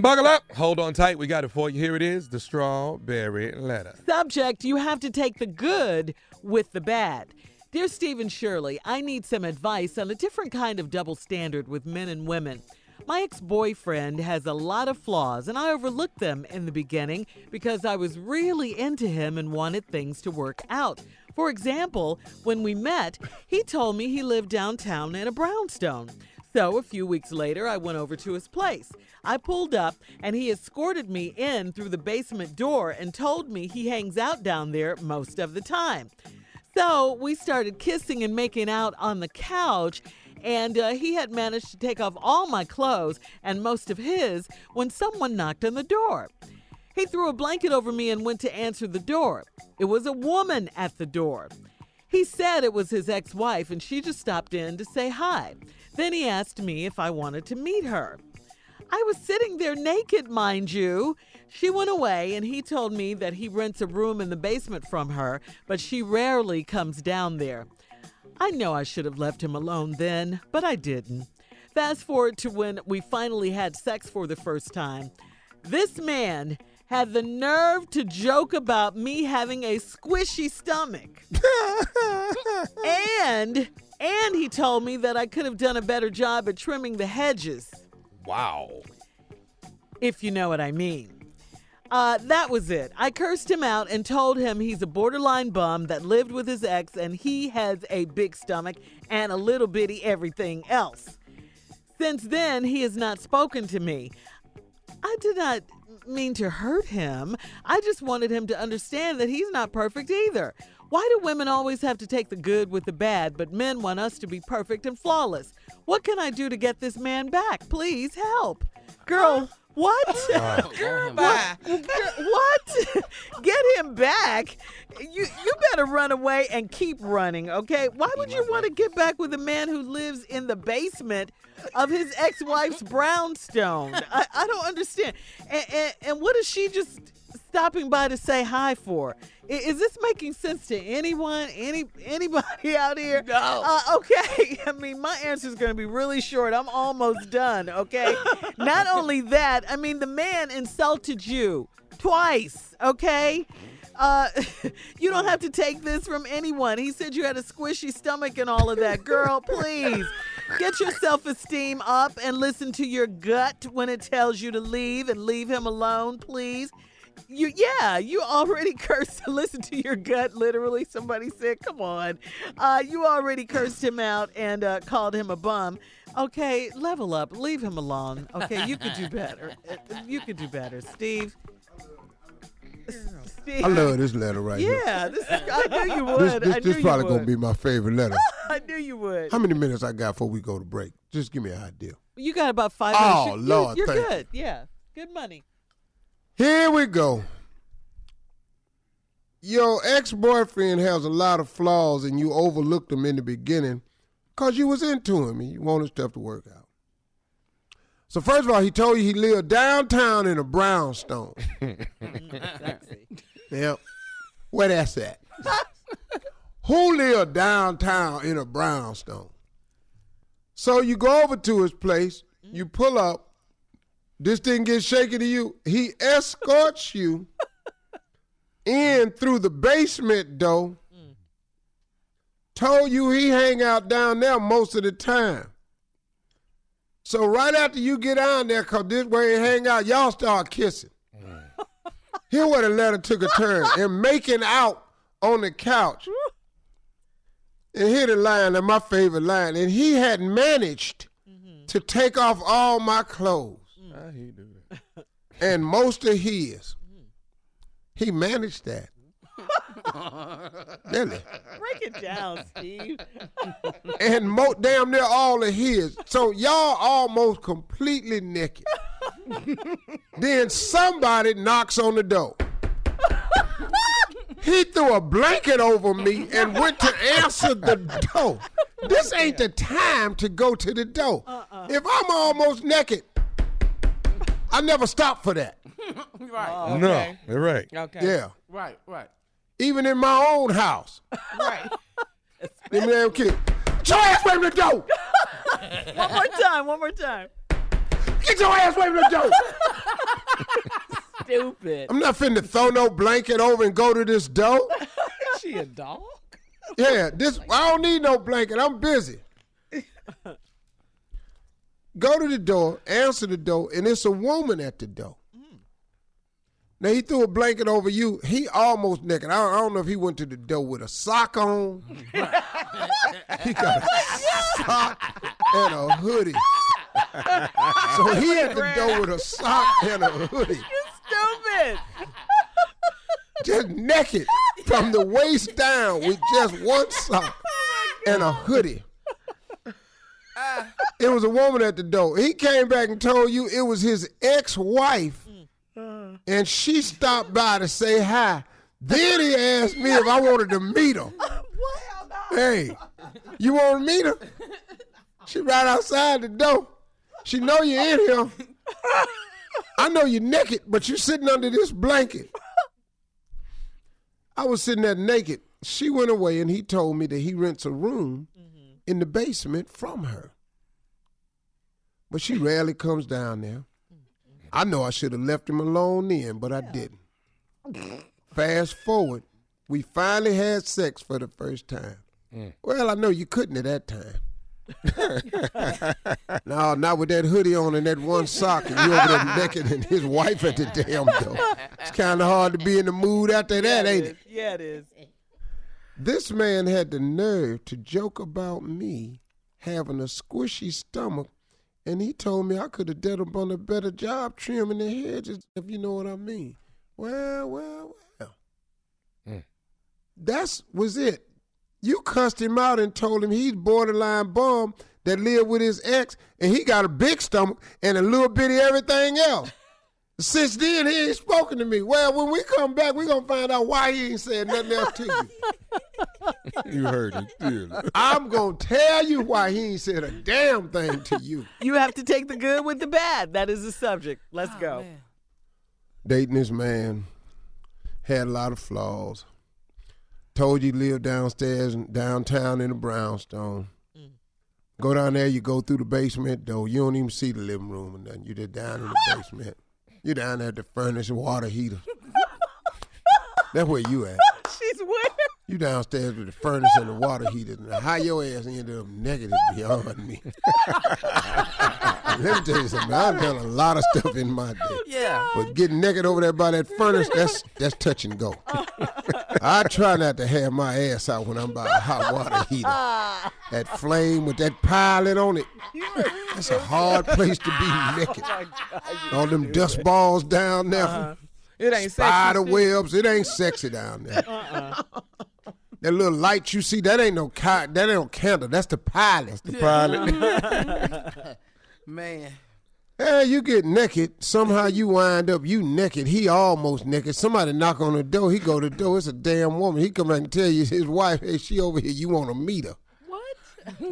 Buckle up. Hold on tight. We got it for you. Here it is the strawberry letter. Subject You have to take the good with the bad. Dear Steve and Shirley, I need some advice on a different kind of double standard with men and women. My ex boyfriend has a lot of flaws, and I overlooked them in the beginning because I was really into him and wanted things to work out. For example, when we met, he told me he lived downtown in a brownstone. So a few weeks later, I went over to his place. I pulled up, and he escorted me in through the basement door and told me he hangs out down there most of the time. So we started kissing and making out on the couch, and uh, he had managed to take off all my clothes and most of his when someone knocked on the door. He threw a blanket over me and went to answer the door. It was a woman at the door. He said it was his ex wife, and she just stopped in to say hi. Then he asked me if I wanted to meet her. I was sitting there naked, mind you. She went away, and he told me that he rents a room in the basement from her, but she rarely comes down there. I know I should have left him alone then, but I didn't. Fast forward to when we finally had sex for the first time. This man had the nerve to joke about me having a squishy stomach. and and he told me that I could have done a better job at trimming the hedges, Wow. if you know what I mean. Uh, that was it. I cursed him out and told him he's a borderline bum that lived with his ex and he has a big stomach and a little bitty everything else. Since then, he has not spoken to me. I did not mean to hurt him. I just wanted him to understand that he's not perfect either. Why do women always have to take the good with the bad, but men want us to be perfect and flawless? What can I do to get this man back? Please help. Girl, what? Oh, Girl, What? what? Get him back. You you better run away and keep running, okay? Why would you want to get back with a man who lives in the basement of his ex-wife's brownstone? I, I don't understand. And, and, and what is she just stopping by to say hi for? I- Is this making sense to anyone? Any anybody out here? No. Uh, okay. I mean, my answer is going to be really short. I'm almost done. Okay. Not only that, I mean, the man insulted you twice. Okay. Uh, you don't have to take this from anyone. He said you had a squishy stomach and all of that. Girl, please get your self esteem up and listen to your gut when it tells you to leave and leave him alone, please. You yeah, you already cursed. Listen to your gut. Literally, somebody said, "Come on." Uh, you already cursed him out and uh, called him a bum. Okay, level up. Leave him alone. Okay, you could do better. Uh, You could do better, Steve. Steve. I love this letter right here. Yeah, this is, I knew you would. This, this, this you probably gonna be my favorite letter. I knew you would. How many minutes I got before we go to break? Just give me an idea. You got about five Oh, minutes. You- Lord, you're thank good. Yeah, good money. Here we go. Your ex-boyfriend has a lot of flaws and you overlooked them in the beginning because you was into him and you wanted stuff to work out. So first of all, he told you he lived downtown in a brownstone. Yep. Where that's at? Who lived downtown in a brownstone? So you go over to his place, you pull up, this didn't get shaky to you. He escorts you in through the basement door. Mm. Told you he hang out down there most of the time. So right after you get down there, cause this way he hang out, y'all start kissing. Mm. Here where the letter took a turn and making out on the couch. And here the line, and my favorite line, and he had managed mm-hmm. to take off all my clothes How he do that? and most of his. He managed that. really. Break it down, Steve. And mo- damn near all of his. So y'all almost completely naked. then somebody knocks on the door. He threw a blanket over me and went to answer the door. This ain't the time to go to the door. Uh-uh. If I'm almost naked, I never stopped for that. right. Oh, no, you're right. Okay. Yeah. Right. Right. Even in my own house. Right. Them damn kids. Get your ass away from the door! One more time. One more time. Get your ass away from the door! Stupid. I'm not finna throw no blanket over and go to this door. she a dog? Yeah, this I don't need no blanket. I'm busy. Go to the door, answer the door, and it's a woman at the door. Mm. Now he threw a blanket over you. He almost naked. I don't, I don't know if he went to the door with a sock on. he got a sock and a hoodie. so he at the door with a sock and a hoodie, You Stupid. just naked from the waist down with just one sock oh and a hoodie. Ah. It was a woman at the door. He came back and told you it was his ex-wife, mm. and she stopped by to say hi. Then he asked me if I wanted to meet her. What? Hey, you want to meet her? She right outside the door. She know you're in here. I know you're naked, but you're sitting under this blanket. I was sitting there naked. She went away, and he told me that he rents a room mm-hmm. in the basement from her. But she rarely comes down there. I know I should have left him alone then, but I didn't. Fast forward, we finally had sex for the first time. Mm. Well, I know you couldn't at that time. no, not with that hoodie on and that one sock, and you over there naked and his wife at the damn door. It's kind of hard to be in the mood after that, ain't it? Yeah, it is. This man had the nerve to joke about me having a squishy stomach, and he told me I could have done a better job trimming the hedges, if you know what I mean. Well, well, well. Mm. That's was it. You cussed him out and told him he's borderline bum that lived with his ex, and he got a big stomach and a little bitty everything else. Since then, he ain't spoken to me. Well, when we come back, we gonna find out why he ain't said nothing else to you. You heard it, clearly. I'm gonna tell you why he ain't said a damn thing to you. You have to take the good with the bad. That is the subject. Let's go. Oh, man. Dating this man had a lot of flaws. Told you he lived downstairs and downtown in a brownstone. Mm. Go down there, you go through the basement door. You don't even see the living room and nothing. You just down in the basement. You down there at the furnace and water heater. That's where you at. She's where? You downstairs with the furnace and the water heater. And how your ass ended up negative beyond me. Let me tell you something. I've done a lot of stuff in my day. Oh, yeah. But getting naked over there by that furnace, that's that's touch and go. Oh. I try not to have my ass out when I'm by a hot water heater. That flame with that pilot on it. That's a hard place to be naked. All them dust balls down there. Uh-huh. It ain't Spider sexy. webs. It ain't sexy down there. Uh-uh. That little light you see, that ain't no ki- that ain't no candle. That's the pilot. The pilot. Man. Hey, you get naked. Somehow you wind up you naked. He almost naked. Somebody knock on the door. He go to the door. It's a damn woman. He come back and tell you his wife, hey, she over here. You want to meet her? What?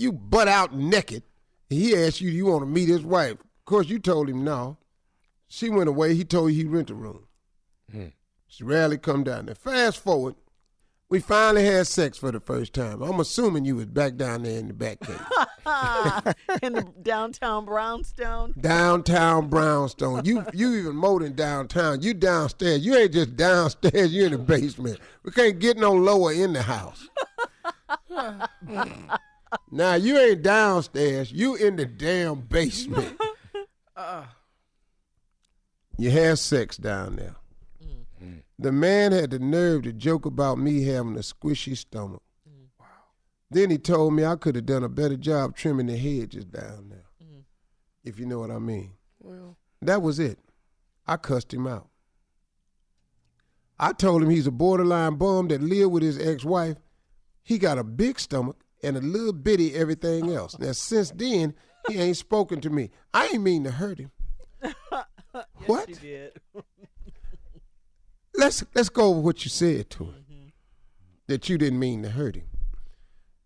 You butt out naked. He asked you, you want to meet his wife? Of course, you told him no. She went away. He told you he rent a room. Hmm. She rarely come down there. Fast forward, we finally had sex for the first time. I'm assuming you was back down there in the back cave. In the downtown brownstone. downtown brownstone. You you even more than downtown. You downstairs. You ain't just downstairs. You in the basement. We can't get no lower in the house. now you ain't downstairs. You in the damn basement. Uh. You had sex down there. Mm. The man had the nerve to joke about me having a squishy stomach. Then he told me I could have done a better job trimming the hedges down there. If you know what I mean. Well, That was it. I cussed him out. I told him he's a borderline bum that lived with his ex-wife. He got a big stomach and a little bitty everything else. Now since then, he ain't spoken to me. I ain't mean to hurt him. what? She did. Let's let's go over what you said to him. Mm-hmm. That you didn't mean to hurt him.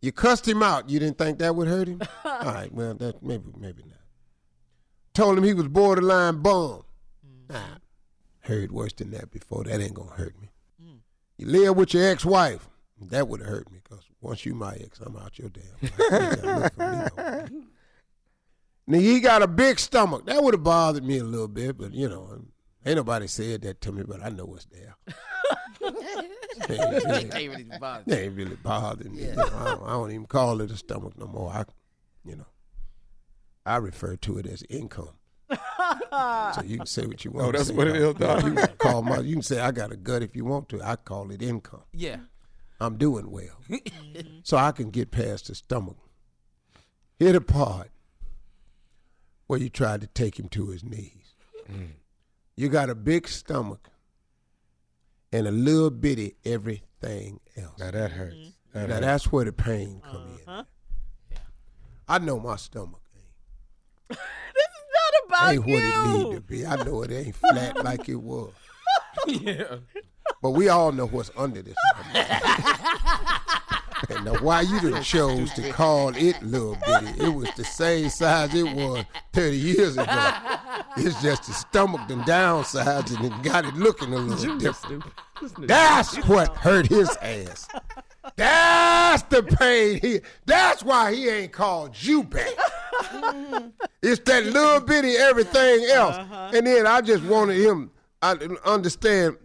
You cussed him out. You didn't think that would hurt him? All right, well that maybe maybe not. Told him he was borderline bum. Mm-hmm. Nah, heard worse than that before. That ain't gonna hurt me. You live with your ex-wife. That would have hurt me because once you my ex, I'm out your damn. life. You gotta look for me, though. Now he got a big stomach. That would have bothered me a little bit, but you know, Ain't nobody said that to me, but I know it's there. ain't, It ain't, ain't really bother. it ain't really bothering me. You know, I, don't, I don't even call it a stomach no more. I, you know, I refer to it as income. so you can say what you want. Oh, to that's say what it about is, dog. You can call my. You can say I got a gut if you want to. I call it income. Yeah. I'm doing well. Mm-hmm. so I can get past the stomach. Hit a part where you tried to take him to his knees. Mm. You got a big stomach and a little bitty everything else. Now that hurts. Mm-hmm. That Now hurts. that's where the pain come in. Uh-huh. I know my stomach ain't, This is not about ain't you. what it need to be. I know it ain't flat like it was. Yeah. But we all know what's under this. and now why you done chose to call it little bitty? It was the same size it was 30 years ago. It's just the stomach done downsides and it got it looking a little different. That's what hurt his ass. That's the pain. He, that's why he ain't called you back. it's that little bitty everything else. And then I just wanted him, I understand,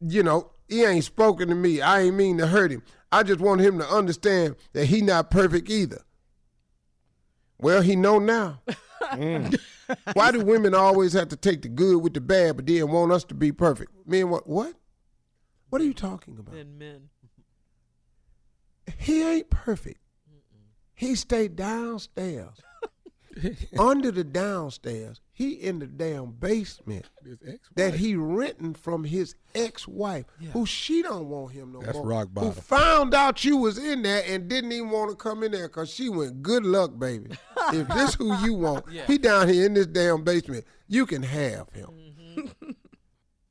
you know, he ain't spoken to me. I ain't mean to hurt him. I just want him to understand that he not perfect either. Well, he know now. Mm. Why do women always have to take the good with the bad, but then want us to be perfect? Men, what? What? What are you talking about? And men. He ain't perfect. He stayed downstairs. Under the downstairs, he in the damn basement that he renting from his ex-wife, who she don't want him no That's more. rock Who found out you was in there and didn't even want to come in there because she went, good luck, baby. if this who you want, he down here in this damn basement, you can have him. Mm-hmm.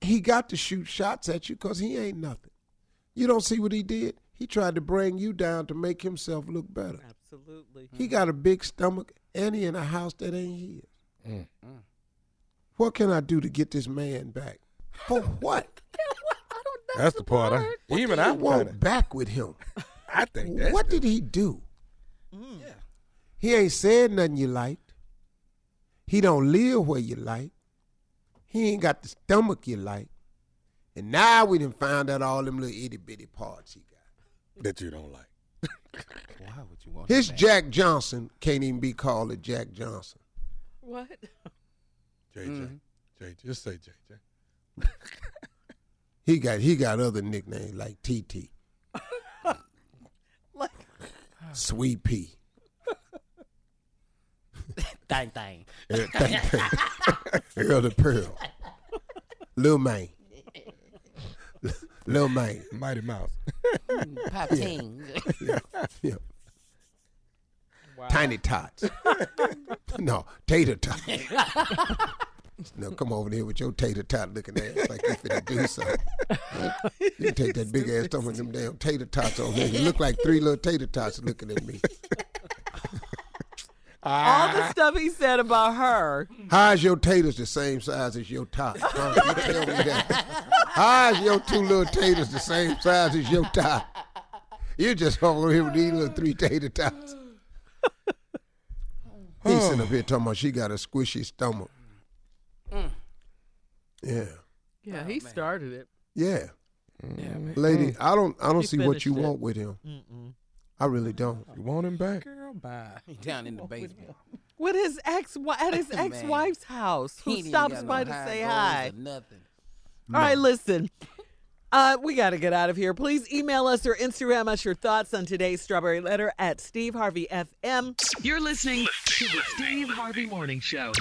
he got to shoot shots at you because he ain't nothing. You don't see what he did? He tried to bring you down to make himself look better. Absolutely. He got a big stomach and he in a house that ain't his. Mm. Mm. What can I do to get this man back? For what? That's the part. I, even I I want want. back with him. I think that's what did he do? He ain't said nothing you liked. He don't live where you like. He ain't got the stomach you like. And now we done found out all them little itty bitty parts he got. that you don't like. Why would you want His? Jack Johnson can't even be called a Jack Johnson. What? JJ. JJ. Mm-hmm. Just say JJ. He got he got other nicknames like TT, Like, Sweet Pea. Dang, dang. Everything. Earl the Pearl. Lil Man. Lil Man. Mighty Mouse. Pop ting. Yeah. yeah. Tiny Tots. no, Tater Tot. no, come over there with your tater tot looking ass like you finna do something. you can take that big ass stomach them damn tater tots on there. You look like three little tater tots looking at me. All the ah. stuff he said about her. How is your taters the same size as your top? Huh? You tell me that. How is your two little taters the same size as your top? You just over here with these little three tater tots. He's sitting up here talking about she got a squishy stomach. Mm. Yeah, Yeah, oh, he started it. yeah, Yeah, man. lady. Mm. I don't, I don't He see what you it. want with him. I really don't. You want him back? Girl, bye. Down in the basement. With his ex at his ex wife's house, He who stops got no by to say goals hi. or Nothing. All right, listen. Uh, we got to get out of here. Please email us or Instagram us your thoughts on today's Strawberry Letter at Steve Harvey FM. You're listening to the Steve Harvey Morning Show.